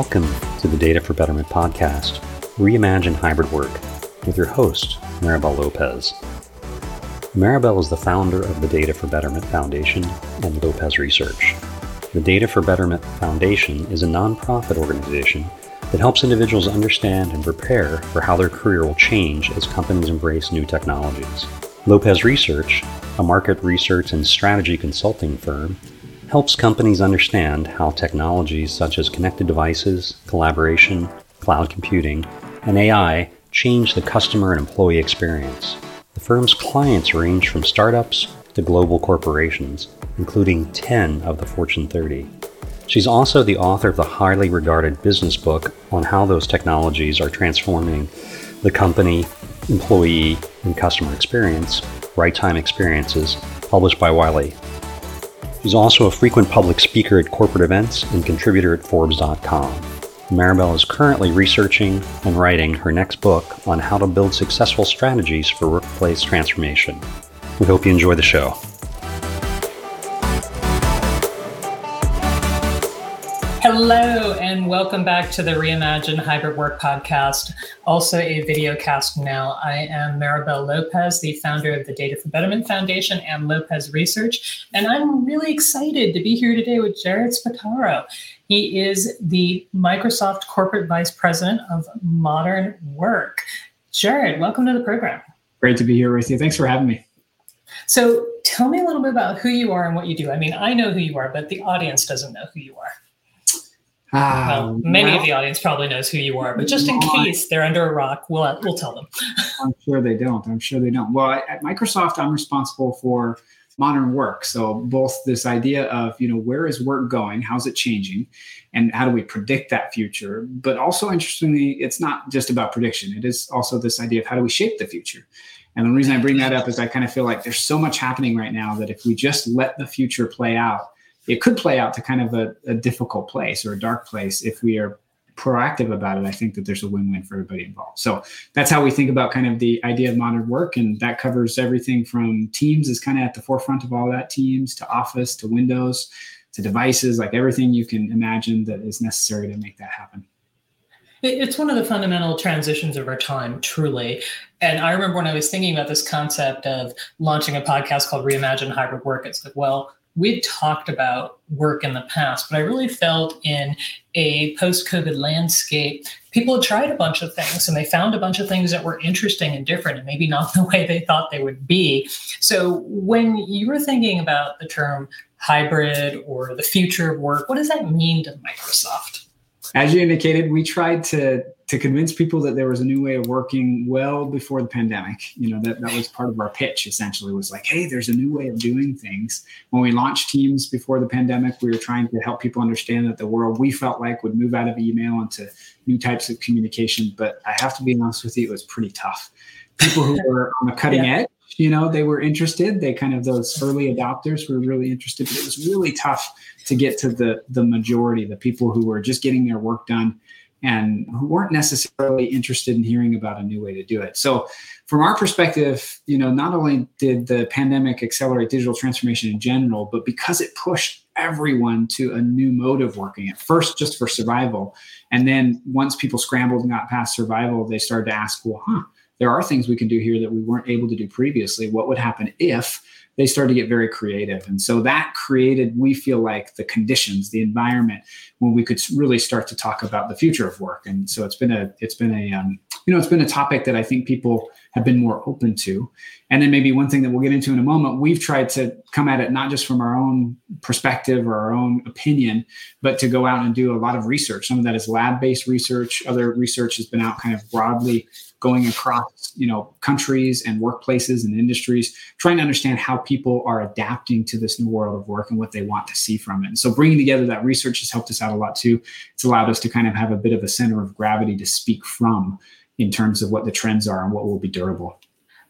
Welcome to the Data for Betterment podcast, Reimagine Hybrid Work, with your host, Maribel Lopez. Maribel is the founder of the Data for Betterment Foundation and Lopez Research. The Data for Betterment Foundation is a nonprofit organization that helps individuals understand and prepare for how their career will change as companies embrace new technologies. Lopez Research, a market research and strategy consulting firm, helps companies understand how technologies such as connected devices, collaboration, cloud computing, and AI change the customer and employee experience. The firm's clients range from startups to global corporations, including 10 of the Fortune 30. She's also the author of the highly regarded business book on how those technologies are transforming the company, employee, and customer experience, Right Time Experiences, published by Wiley. She's also a frequent public speaker at corporate events and contributor at Forbes.com. Maribel is currently researching and writing her next book on how to build successful strategies for workplace transformation. We hope you enjoy the show. Hello, and welcome back to the Reimagine Hybrid Work podcast, also a video cast now. I am Maribel Lopez, the founder of the Data for Betterment Foundation and Lopez Research, and I'm really excited to be here today with Jared Spataro. He is the Microsoft Corporate Vice President of Modern Work. Jared, welcome to the program. Great to be here with you. Thanks for having me. So, tell me a little bit about who you are and what you do. I mean, I know who you are, but the audience doesn't know who you are. Uh, well, many of the audience probably knows who you are, but just in case they're under a rock, we'll we'll tell them. I'm sure they don't. I'm sure they don't. Well, at Microsoft, I'm responsible for modern work. So both this idea of you know where is work going, how's it changing, and how do we predict that future? But also interestingly, it's not just about prediction. It is also this idea of how do we shape the future. And the reason I bring that up is I kind of feel like there's so much happening right now that if we just let the future play out it could play out to kind of a, a difficult place or a dark place if we are proactive about it, I think that there's a win-win for everybody involved. So that's how we think about kind of the idea of modern work, and that covers everything from Teams is kind of at the forefront of all that. Teams to Office to Windows to devices, like everything you can imagine that is necessary to make that happen. It's one of the fundamental transitions of our time, truly. And I remember when I was thinking about this concept of launching a podcast called Reimagine Hybrid Work, it's like, well, we'd talked about work in the past, but I really felt in a post COVID landscape, people had tried a bunch of things and they found a bunch of things that were interesting and different and maybe not the way they thought they would be. So when you were thinking about the term hybrid or the future of work, what does that mean to Microsoft? As you indicated, we tried to to convince people that there was a new way of working well before the pandemic. You know, that, that was part of our pitch essentially was like, hey, there's a new way of doing things. When we launched Teams before the pandemic, we were trying to help people understand that the world we felt like would move out of email into new types of communication. But I have to be honest with you, it was pretty tough. People who were on the cutting yeah. edge, you know, they were interested. They kind of those early adopters were really interested, but it was really tough to get to the the majority, the people who were just getting their work done and who weren't necessarily interested in hearing about a new way to do it. So, from our perspective, you know, not only did the pandemic accelerate digital transformation in general, but because it pushed everyone to a new mode of working at first just for survival and then once people scrambled and got past survival they started to ask well huh there are things we can do here that we weren't able to do previously what would happen if they started to get very creative. And so that created, we feel like, the conditions, the environment when we could really start to talk about the future of work. And so it's been a, it's been a, um, you know, it's been a topic that I think people have been more open to. And then maybe one thing that we'll get into in a moment, we've tried to come at it not just from our own perspective or our own opinion, but to go out and do a lot of research. Some of that is lab-based research. Other research has been out kind of broadly going across you know countries and workplaces and industries trying to understand how people are adapting to this new world of work and what they want to see from it and so bringing together that research has helped us out a lot too. It's allowed us to kind of have a bit of a center of gravity to speak from in terms of what the trends are and what will be durable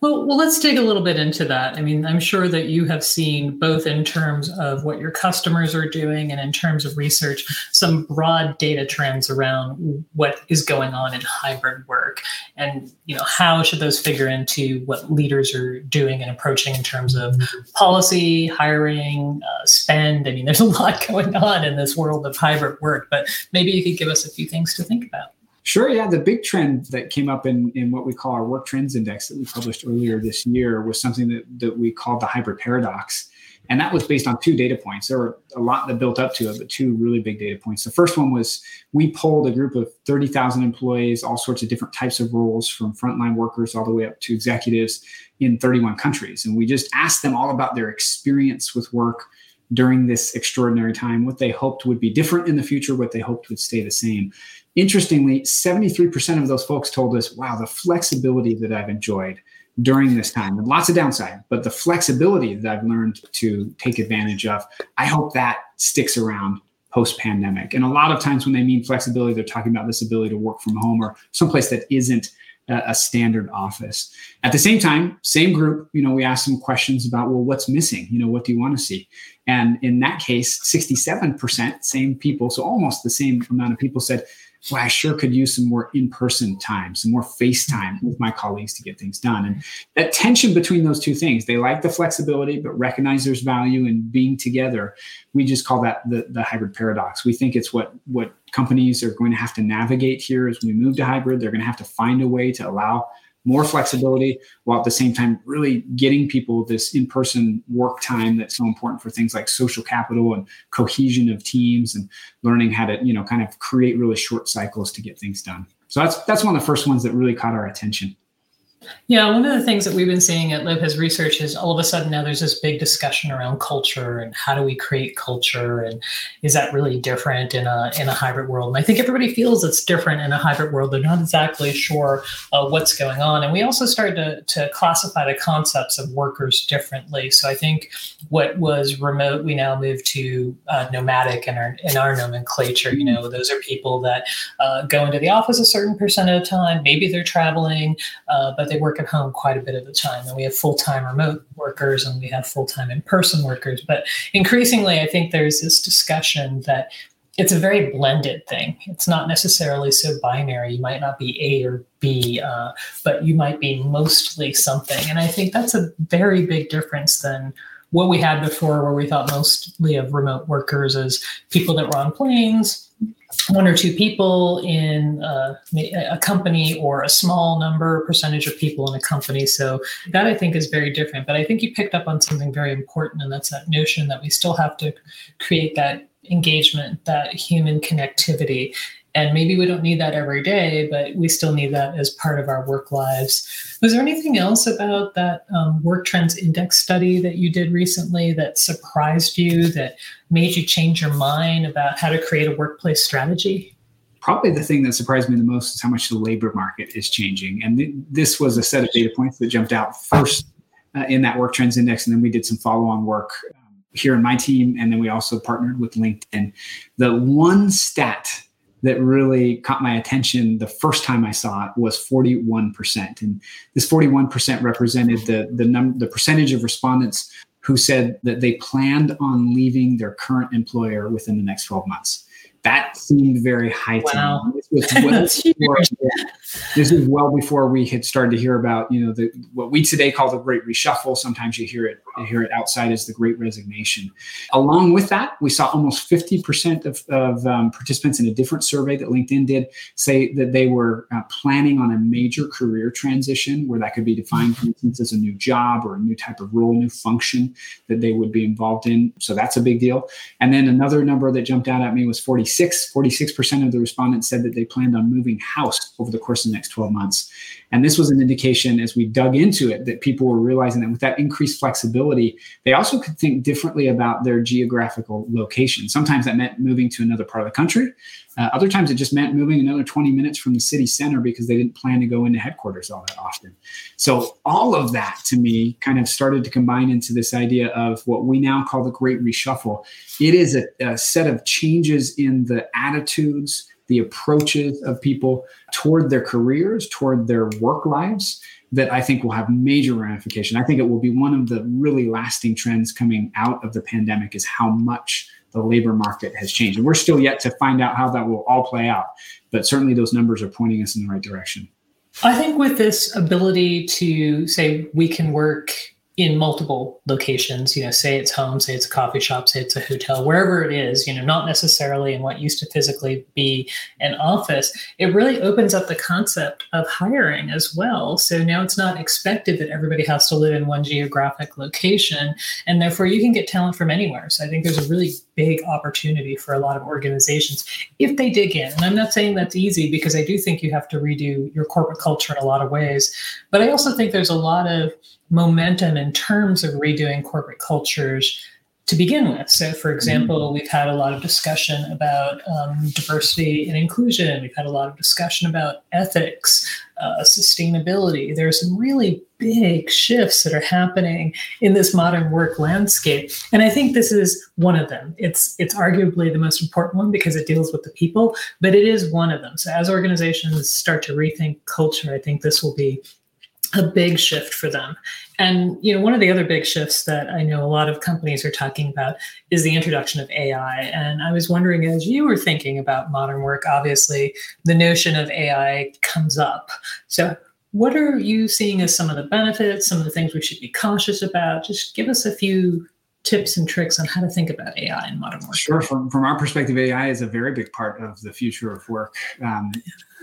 Well, well, let's dig a little bit into that. I mean, I'm sure that you have seen both in terms of what your customers are doing and in terms of research, some broad data trends around what is going on in hybrid work, and you know how should those figure into what leaders are doing and approaching in terms of policy, hiring, uh, spend. I mean, there's a lot going on in this world of hybrid work, but maybe you could give us a few things to think about. Sure. Yeah. The big trend that came up in, in what we call our work trends index that we published earlier this year was something that, that we called the hybrid paradox. And that was based on two data points. There were a lot that built up to it, but two really big data points. The first one was we polled a group of 30,000 employees, all sorts of different types of roles from frontline workers all the way up to executives in 31 countries. And we just asked them all about their experience with work during this extraordinary time, what they hoped would be different in the future, what they hoped would stay the same. Interestingly, 73% of those folks told us, wow, the flexibility that I've enjoyed during this time, and lots of downside, but the flexibility that I've learned to take advantage of, I hope that sticks around post pandemic. And a lot of times when they mean flexibility, they're talking about this ability to work from home or someplace that isn't a standard office. At the same time, same group, you know, we asked some questions about, well, what's missing? You know, what do you want to see? And in that case, 67%, same people, so almost the same amount of people said, well, I sure could use some more in person time, some more face time with my colleagues to get things done. And that tension between those two things, they like the flexibility, but recognize there's value in being together. We just call that the, the hybrid paradox. We think it's what, what companies are going to have to navigate here as we move to hybrid. They're going to have to find a way to allow more flexibility while at the same time really getting people this in-person work time that's so important for things like social capital and cohesion of teams and learning how to you know kind of create really short cycles to get things done. So that's that's one of the first ones that really caught our attention yeah, one of the things that we've been seeing at Lopez Research is all of a sudden now there's this big discussion around culture and how do we create culture and is that really different in a in a hybrid world? And I think everybody feels it's different in a hybrid world. They're not exactly sure uh, what's going on. And we also started to, to classify the concepts of workers differently. So I think what was remote, we now move to uh, nomadic in our in our nomenclature. You know, those are people that uh, go into the office a certain percent of the time. Maybe they're traveling, uh, but they work at home quite a bit of the time. And we have full time remote workers and we have full time in person workers. But increasingly, I think there's this discussion that it's a very blended thing. It's not necessarily so binary. You might not be A or B, uh, but you might be mostly something. And I think that's a very big difference than what we had before, where we thought mostly of remote workers as people that were on planes, one or two people in uh, a company or a small number percentage of people in a company. So that I think is very different. But I think you picked up on something very important, and that's that notion that we still have to create that engagement, that human connectivity. And maybe we don't need that every day, but we still need that as part of our work lives. Was there anything else about that um, work trends index study that you did recently that surprised you, that made you change your mind about how to create a workplace strategy? Probably the thing that surprised me the most is how much the labor market is changing. And th- this was a set of data points that jumped out first uh, in that work trends index. And then we did some follow on work um, here in my team. And then we also partnered with LinkedIn. The one stat that really caught my attention the first time I saw it was 41%. And this 41% represented the, the, num- the percentage of respondents who said that they planned on leaving their current employer within the next 12 months that seemed very high wow. to me. This was, well before, this is well before we had started to hear about, you know, the what we today call the Great Reshuffle. Sometimes you hear it you hear it outside as the Great Resignation. Along with that, we saw almost 50% of, of um, participants in a different survey that LinkedIn did say that they were uh, planning on a major career transition, where that could be defined, for instance, as a new job or a new type of role, new function that they would be involved in. So that's a big deal. And then another number that jumped out at me was 40 46, 46% of the respondents said that they planned on moving house over the course of the next 12 months. And this was an indication as we dug into it that people were realizing that with that increased flexibility, they also could think differently about their geographical location. Sometimes that meant moving to another part of the country. Uh, other times it just meant moving another 20 minutes from the city center because they didn't plan to go into headquarters all that often. So all of that to me kind of started to combine into this idea of what we now call the great reshuffle. It is a, a set of changes in the attitudes, the approaches of people toward their careers, toward their work lives. that I think will have major ramification. I think it will be one of the really lasting trends coming out of the pandemic is how much the labor market has changed. And we're still yet to find out how that will all play out. But certainly those numbers are pointing us in the right direction. I think with this ability to say we can work in multiple locations you know say it's home say it's a coffee shop say it's a hotel wherever it is you know not necessarily in what used to physically be an office it really opens up the concept of hiring as well so now it's not expected that everybody has to live in one geographic location and therefore you can get talent from anywhere so i think there's a really big opportunity for a lot of organizations if they dig in and i'm not saying that's easy because i do think you have to redo your corporate culture in a lot of ways but i also think there's a lot of momentum in terms of redoing corporate cultures to begin with. So, for example, mm-hmm. we've had a lot of discussion about um, diversity and inclusion. We've had a lot of discussion about ethics, uh, sustainability. There are some really big shifts that are happening in this modern work landscape, and I think this is one of them. It's it's arguably the most important one because it deals with the people, but it is one of them. So, as organizations start to rethink culture, I think this will be a big shift for them. And you know, one of the other big shifts that I know a lot of companies are talking about is the introduction of AI. And I was wondering, as you were thinking about modern work, obviously the notion of AI comes up. So what are you seeing as some of the benefits, some of the things we should be cautious about? Just give us a few tips and tricks on how to think about AI in modern work. Sure. From, from our perspective, AI is a very big part of the future of work. Um,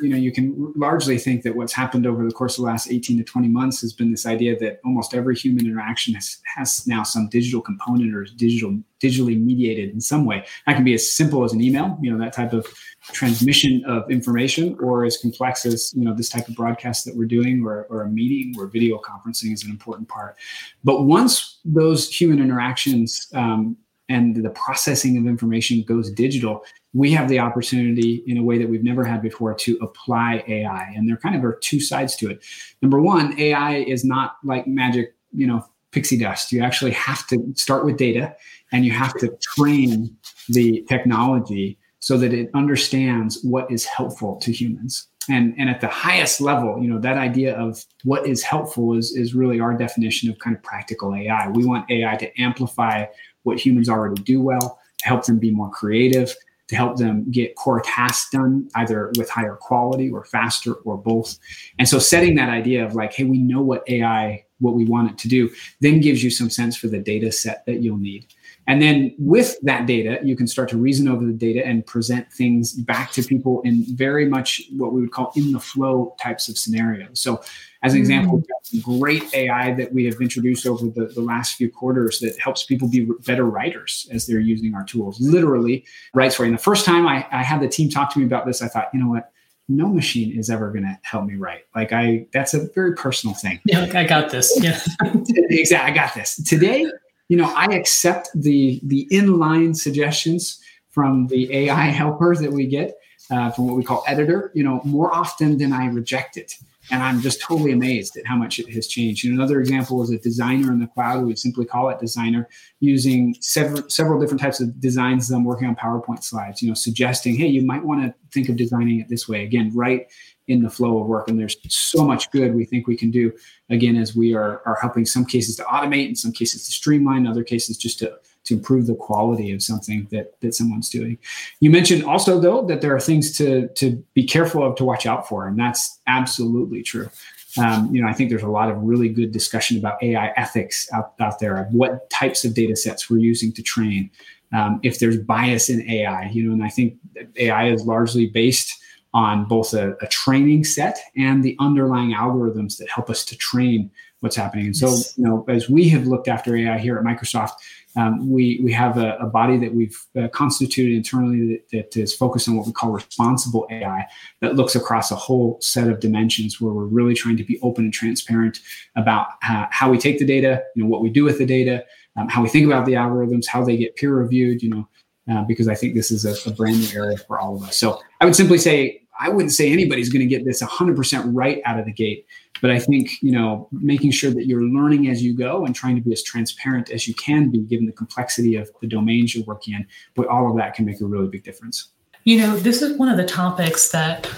you know you can largely think that what's happened over the course of the last 18 to 20 months has been this idea that almost every human interaction has, has now some digital component or is digital digitally mediated in some way. That can be as simple as an email you know that type of transmission of information or as complex as you know this type of broadcast that we're doing or, or a meeting where video conferencing is an important part. But once those human interactions um, and the processing of information goes digital, we have the opportunity in a way that we've never had before to apply AI. And there kind of are two sides to it. Number one, AI is not like magic, you know, pixie dust. You actually have to start with data and you have to train the technology so that it understands what is helpful to humans. And, and at the highest level, you know, that idea of what is helpful is, is really our definition of kind of practical AI. We want AI to amplify what humans already do well, help them be more creative, to help them get core tasks done either with higher quality or faster or both. And so setting that idea of like, hey, we know what AI, what we want it to do, then gives you some sense for the data set that you'll need. And then with that data, you can start to reason over the data and present things back to people in very much what we would call in the flow types of scenarios. So, as an example, mm. great AI that we have introduced over the, the last few quarters that helps people be better writers as they're using our tools. Literally writes for you. And the first time I, I had the team talk to me about this, I thought, you know what? no machine is ever going to help me write. Like I, that's a very personal thing. Yeah, I got this. Yeah, exactly. I got this. Today, you know, I accept the the inline suggestions from the AI helper that we get uh, from what we call editor. You know, more often than I reject it, and I'm just totally amazed at how much it has changed. Know, another example is a designer in the cloud. We simply call it designer using several several different types of designs. I'm working on PowerPoint slides. You know, suggesting, hey, you might want to think of designing it this way. Again, right in the flow of work. And there's so much good we think we can do, again, as we are, are helping some cases to automate, in some cases to streamline, other cases just to, to improve the quality of something that, that someone's doing. You mentioned also, though, that there are things to, to be careful of to watch out for. And that's absolutely true. Um, you know, I think there's a lot of really good discussion about AI ethics out, out there of what types of data sets we're using to train. Um, if there's bias in AI, you know, and I think AI is largely based on both a, a, training set and the underlying algorithms that help us to train what's happening. And so, you know, as we have looked after AI here at Microsoft, um, we we have a, a body that we've uh, constituted internally that, that is focused on what we call responsible AI that looks across a whole set of dimensions where we're really trying to be open and transparent about uh, how we take the data, you know, what we do with the data, um, how we think about the algorithms, how they get peer reviewed, you know, uh, because I think this is a, a brand new area for all of us. So I would simply say I wouldn't say anybody's going to get this 100% right out of the gate, but I think, you know, making sure that you're learning as you go and trying to be as transparent as you can be given the complexity of the domains you're working in, but all of that can make a really big difference. You know, this is one of the topics that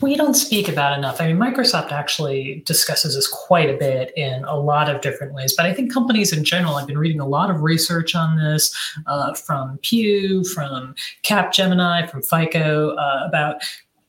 we don't speak about enough. I mean, Microsoft actually discusses this quite a bit in a lot of different ways, but I think companies in general, I've been reading a lot of research on this uh, from Pew, from Capgemini, from FICO uh, about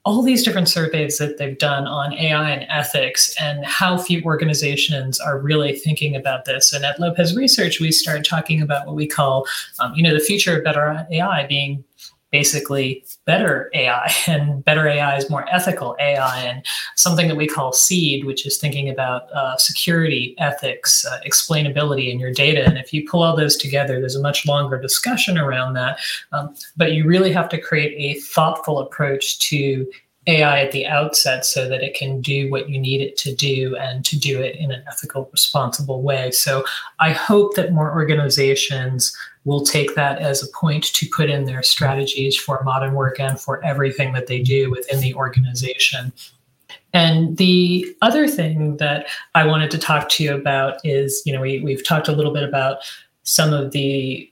all these different surveys that they've done on AI and ethics and how few organizations are really thinking about this. And at Lopez Research, we started talking about what we call, um, you know, the future of better AI being basically better AI, and better AI is more ethical AI, and something that we call SEED, which is thinking about uh, security, ethics, uh, explainability in your data. And if you pull all those together, there's a much longer discussion around that. Um, but you really have to create a thoughtful approach to AI at the outset so that it can do what you need it to do and to do it in an ethical, responsible way. So I hope that more organizations will take that as a point to put in their strategies for modern work and for everything that they do within the organization. And the other thing that I wanted to talk to you about is, you know, we, we've talked a little bit about some of the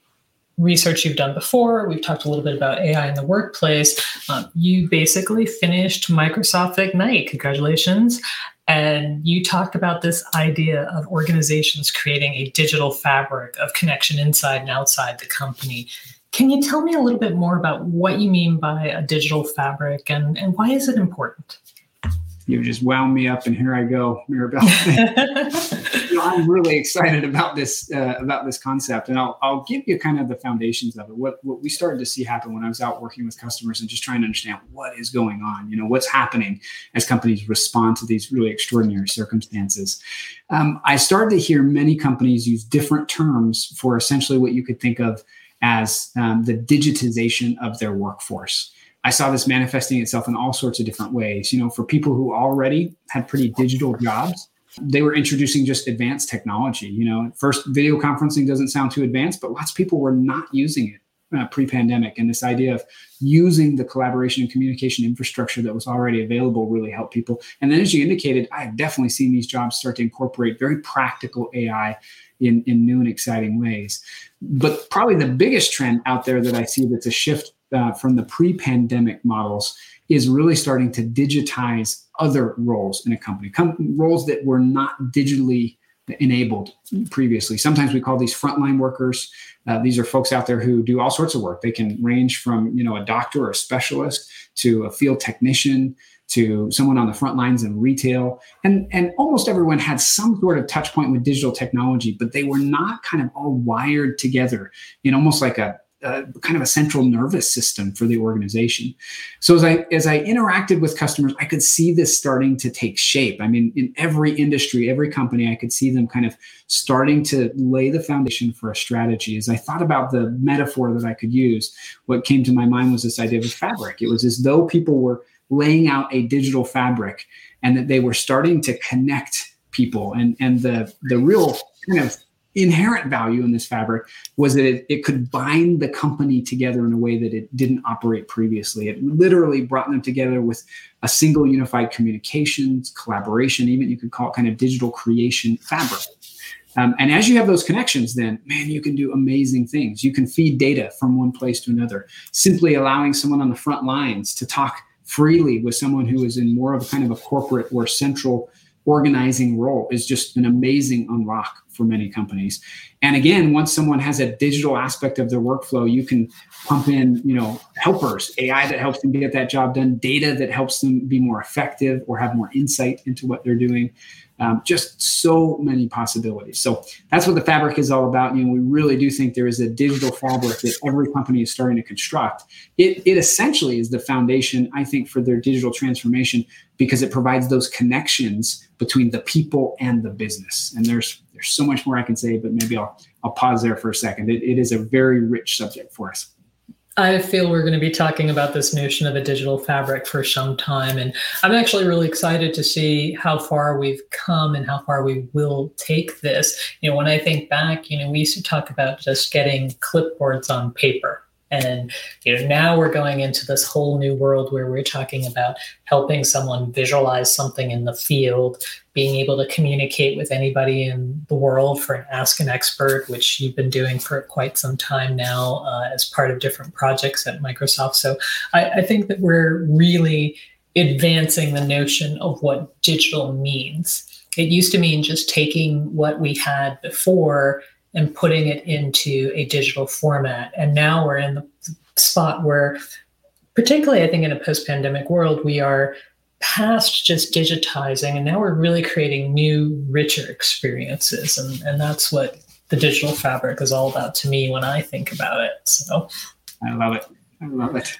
research you've done before. We've talked a little bit about AI in the workplace. Um, you basically finished Microsoft Ignite. Congratulations. And you talked about this idea of organizations creating a digital fabric of connection inside and outside the company. Can you tell me a little bit more about what you mean by a digital fabric and, and why is it important? You just wound me up, and here I go, Maribel. you know, I'm really excited about this uh, about this concept, and I'll I'll give you kind of the foundations of it. What what we started to see happen when I was out working with customers and just trying to understand what is going on. You know, what's happening as companies respond to these really extraordinary circumstances. Um, I started to hear many companies use different terms for essentially what you could think of as um, the digitization of their workforce. I saw this manifesting itself in all sorts of different ways. You know, for people who already had pretty digital jobs, they were introducing just advanced technology. You know, first video conferencing doesn't sound too advanced, but lots of people were not using it uh, pre-pandemic. And this idea of using the collaboration and communication infrastructure that was already available really helped people. And then, as you indicated, I have definitely seen these jobs start to incorporate very practical AI in, in new and exciting ways. But probably the biggest trend out there that I see that's a shift uh, from the pre-pandemic models is really starting to digitize other roles in a company, Com- roles that were not digitally enabled previously. Sometimes we call these frontline workers. Uh, these are folks out there who do all sorts of work. They can range from you know a doctor or a specialist to a field technician to someone on the front lines in retail. And, and almost everyone had some sort of touch point with digital technology, but they were not kind of all wired together in almost like a, kind of a central nervous system for the organization. So as I as I interacted with customers, I could see this starting to take shape. I mean, in every industry, every company, I could see them kind of starting to lay the foundation for a strategy. As I thought about the metaphor that I could use, what came to my mind was this idea of fabric. It was as though people were laying out a digital fabric and that they were starting to connect people and and the the real kind of inherent value in this fabric was that it, it could bind the company together in a way that it didn't operate previously. It literally brought them together with a single unified communications, collaboration, even you could call it kind of digital creation fabric. Um, and as you have those connections, then man, you can do amazing things. You can feed data from one place to another. Simply allowing someone on the front lines to talk freely with someone who is in more of a kind of a corporate or central organizing role is just an amazing unlock for many companies. And again, once someone has a digital aspect of their workflow, you can pump in, you know, helpers, AI that helps them get that job done, data that helps them be more effective or have more insight into what they're doing. Um, just so many possibilities. So that's what the fabric is all about. You know, we really do think there is a digital fabric that every company is starting to construct. It, it essentially is the foundation, I think, for their digital transformation because it provides those connections between the people and the business. And there's there's so much more I can say, but maybe I'll I'll pause there for a second. it, it is a very rich subject for us. I feel we're going to be talking about this notion of a digital fabric for some time. And I'm actually really excited to see how far we've come and how far we will take this. You know, when I think back, you know, we used to talk about just getting clipboards on paper and you know, now we're going into this whole new world where we're talking about helping someone visualize something in the field, being able to communicate with anybody in the world for an Ask an Expert, which you've been doing for quite some time now uh, as part of different projects at Microsoft. So I, I think that we're really advancing the notion of what digital means. It used to mean just taking what we had before and putting it into a digital format. And now we're in the spot where, particularly, I think in a post pandemic world, we are past just digitizing and now we're really creating new, richer experiences. And, and that's what the digital fabric is all about to me when I think about it. So I love it. I love it.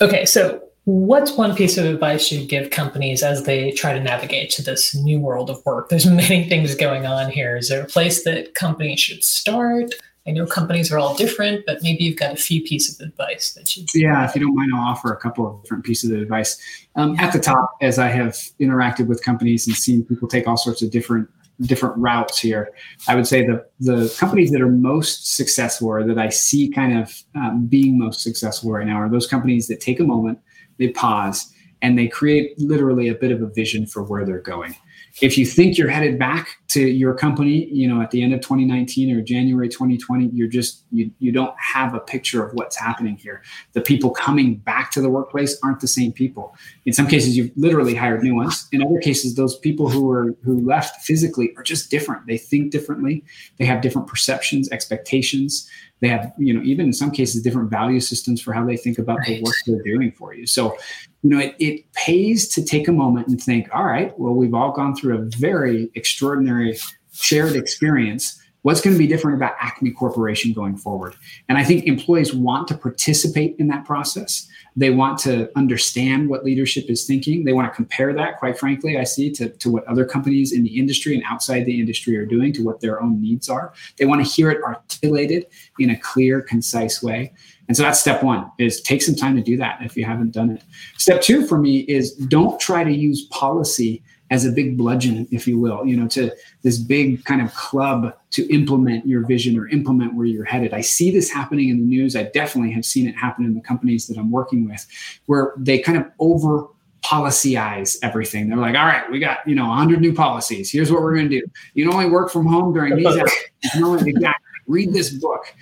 Okay, so What's one piece of advice you'd give companies as they try to navigate to this new world of work? There's many things going on here. Is there a place that companies should start? I know companies are all different, but maybe you've got a few pieces of advice that you. Yeah, if you don't mind, I'll offer a couple of different pieces of advice. Um, at the top, as I have interacted with companies and seen people take all sorts of different different routes here, I would say the the companies that are most successful or that I see kind of um, being most successful right now are those companies that take a moment they pause and they create literally a bit of a vision for where they're going. If you think you're headed back to your company, you know, at the end of 2019 or January 2020, you're just you you don't have a picture of what's happening here. The people coming back to the workplace aren't the same people. In some cases, you've literally hired new ones. In other cases, those people who are who left physically are just different. They think differently. They have different perceptions, expectations they have you know even in some cases different value systems for how they think about right. the work they're doing for you so you know it, it pays to take a moment and think all right well we've all gone through a very extraordinary shared experience what's going to be different about acme corporation going forward and i think employees want to participate in that process they want to understand what leadership is thinking. They want to compare that, quite frankly, I see, to, to what other companies in the industry and outside the industry are doing, to what their own needs are. They want to hear it articulated in a clear, concise way. And so that's step one is take some time to do that if you haven't done it. Step two for me is don't try to use policy as a big bludgeon, if you will, you know, to this big kind of club to implement your vision or implement where you're headed. I see this happening in the news. I definitely have seen it happen in the companies that I'm working with, where they kind of over policyize everything. They're like, all right, we got, you know, 100 new policies. Here's what we're going to do. You can only work from home during these hours. You know, exactly. Read this book.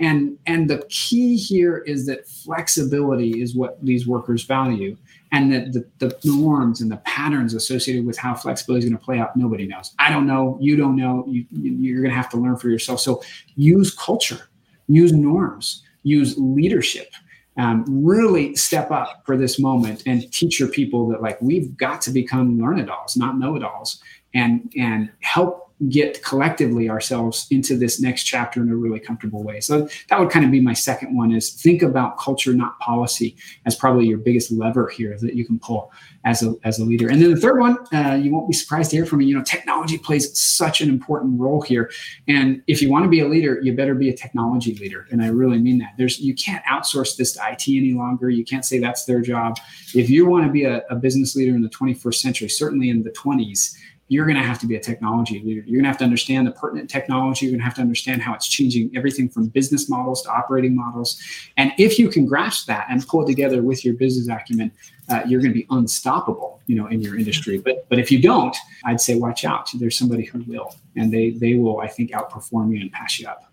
And, and the key here is that flexibility is what these workers value and the, the, the, norms and the patterns associated with how flexibility is going to play out nobody knows. I don't know you don't know you, you're going to have to learn for yourself. So use culture use norms use leadership um, really step up for this moment and teach your people that like we've got to become learn-it-alls not know-it-alls and and help get collectively ourselves into this next chapter in a really comfortable way. So that would kind of be my second one is think about culture, not policy as probably your biggest lever here that you can pull as a, as a leader. And then the third one, uh, you won't be surprised to hear from me, you know, technology plays such an important role here. And if you want to be a leader, you better be a technology leader. And I really mean that there's, you can't outsource this to IT any longer. You can't say that's their job. If you want to be a, a business leader in the 21st century, certainly in the 20s, you're going to have to be a technology leader. You're going to have to understand the pertinent technology. You're going to have to understand how it's changing everything from business models to operating models. And if you can grasp that and pull it together with your business acumen, uh, you're going to be unstoppable, you know, in your industry. But but if you don't, I'd say watch out. There's somebody who will, and they they will, I think, outperform you and pass you up.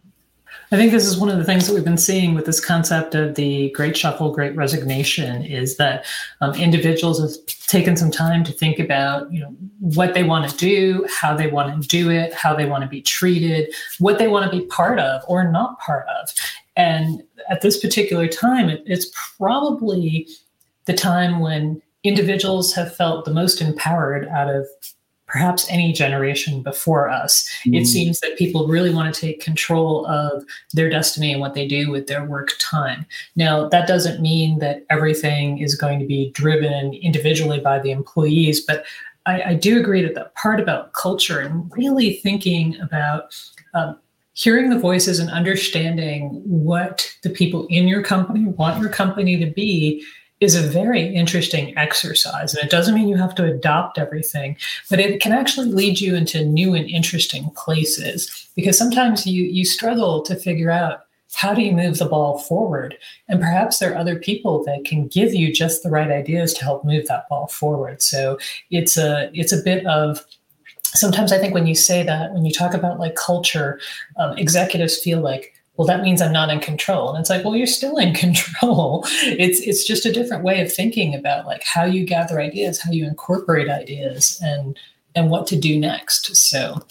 I think this is one of the things that we've been seeing with this concept of the great shuffle, great resignation is that um, individuals have taken some time to think about, you know, what they want to do, how they want to do it, how they want to be treated, what they want to be part of or not part of. And at this particular time, it, it's probably the time when individuals have felt the most empowered out of perhaps any generation before us. Mm. It mm-hmm. seems that people really want to take control of their destiny and what they do with their work time. Now, that doesn't mean that everything is going to be driven individually by the employees, but I, I do agree that the part about culture and really thinking about um, hearing the voices and understanding what the people in your company want your company to be is a very interesting exercise. And it doesn't mean you have to adopt everything, but it can actually lead you into new and interesting places because sometimes you, you struggle to figure out how do you move the ball forward? And perhaps there are other people that can give you just the right ideas to help move that ball forward. So it's a it's a bit of sometimes I think when you say that, when you talk about like culture, um, executives feel like well that means i'm not in control. And it's like well you're still in control. It's it's just a different way of thinking about like how you gather ideas how you incorporate ideas and and what to do next. So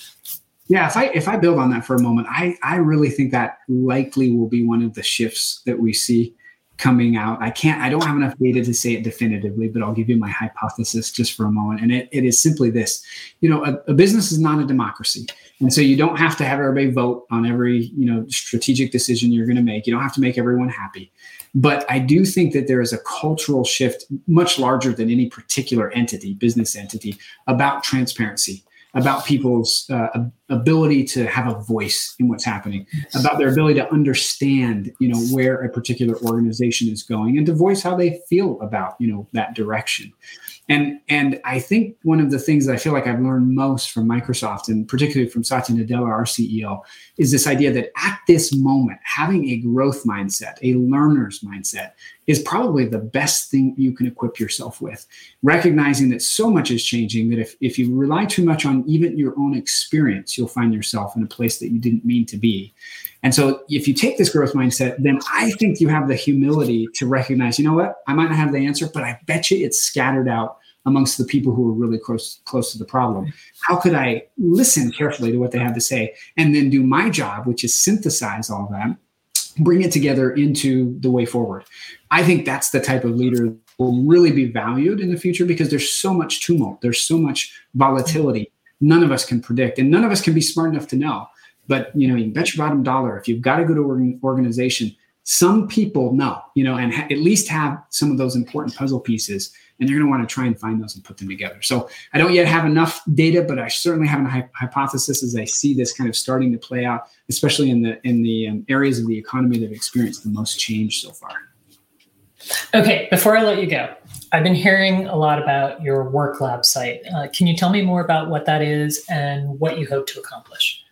yeah if i if i build on that for a moment i i really think that likely will be one of the shifts that we see coming out. I can't, I don't have enough data to say it definitively, but I'll give you my hypothesis just for a moment. And it, it is simply this you know, a, a, business is not a democracy. And so you don't have to have everybody vote on every, you know, strategic decision you're going to make. You don't have to make everyone happy. But I do think that there is a cultural shift much larger than any particular entity, business entity, about transparency about people's uh, ability to have a voice in what's happening, about their ability to understand, you know, where a particular organization is going, and to voice how they feel about, you know, that direction. And and I think one of the things that I feel like I've learned most from Microsoft, and particularly from Satya Nadella, our CEO, is this idea that at this moment, having a growth mindset, a learner's mindset, is probably the best thing you can equip yourself with. Recognizing that so much is changing that if, if you rely too much on even your own experience, you'll find yourself in a place that you didn't mean to be. And so if you take this growth mindset, then I think you have the humility to recognize, you know what, I might not have the answer, but I bet you it's scattered out amongst the people who are really close close to the problem. How could I listen carefully to what they have to say and then do my job, which is synthesize all that, bring it together into the way forward? I think that's the type of leader will really be valued in the future because there's so much tumult, there's so much volatility. None of us can predict, and none of us can be smart enough to know. But you know, you bet your bottom dollar if you've got a good organization, some people know, you know, and ha- at least have some of those important puzzle pieces and you're going to want to try and find those and put them together. So I don't yet have enough data, but I certainly have a hypothesis as I see this kind of starting to play out, especially in the in the um, areas of the economy that have experienced the most change so far. Okay, before I let you go, I've been hearing a lot about your work lab site. Uh, can you tell me more about what that is and what you hope to accomplish?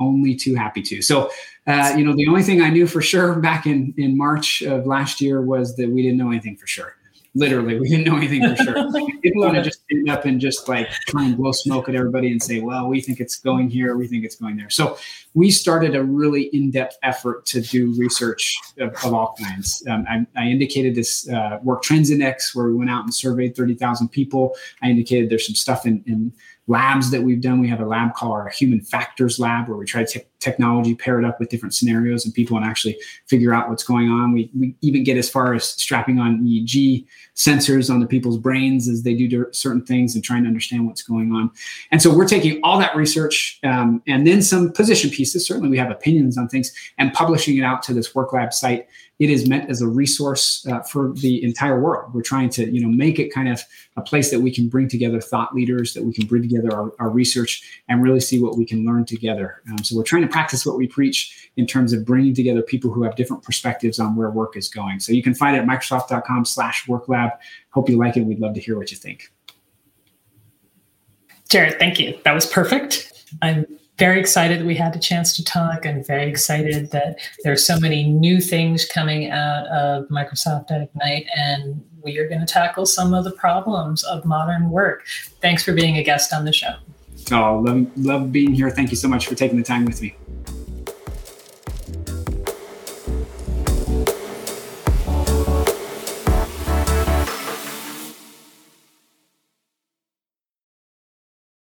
Only too happy to. So, uh, you know, the only thing I knew for sure back in in March of last year was that we didn't know anything for sure literally we didn't know anything for sure. People want to just end up and just like try and blow smoke at everybody and say well we think it's going here we think it's going there. So we started a really in-depth effort to do research of, of all kinds. Um, I, I, indicated this uh, work trends index where we went out and surveyed 30000 people. I indicated there's some stuff in, in labs that we've done. We have a lab called our Human Factors Lab, where we try te- technology pair it up with different scenarios and people and actually figure out what's going on. We, we even get as far as strapping on EEG sensors on the people's brains as they do certain things and trying to understand what's going on. And so we're taking all that research um, and then some position pieces. Certainly, we have opinions on things and publishing it out to this work lab site it is meant as a resource uh, for the entire world. We're trying to, you know, make it kind of a place that we can bring together thought leaders, that we can bring together our, our research and really see what we can learn together. Um, so we're trying to practice what we preach in terms of bringing together people who have different perspectives on where work is going. So you can find it at microsoft.com Hope you like it. We'd love to hear what you think. Jared, thank you. That was perfect. I'm very excited that we had a chance to talk and very excited that there's so many new things coming out of Microsoft Ignite and we are going to tackle some of the problems of modern work. Thanks for being a guest on the show. Oh, love, love being here. Thank you so much for taking the time with me.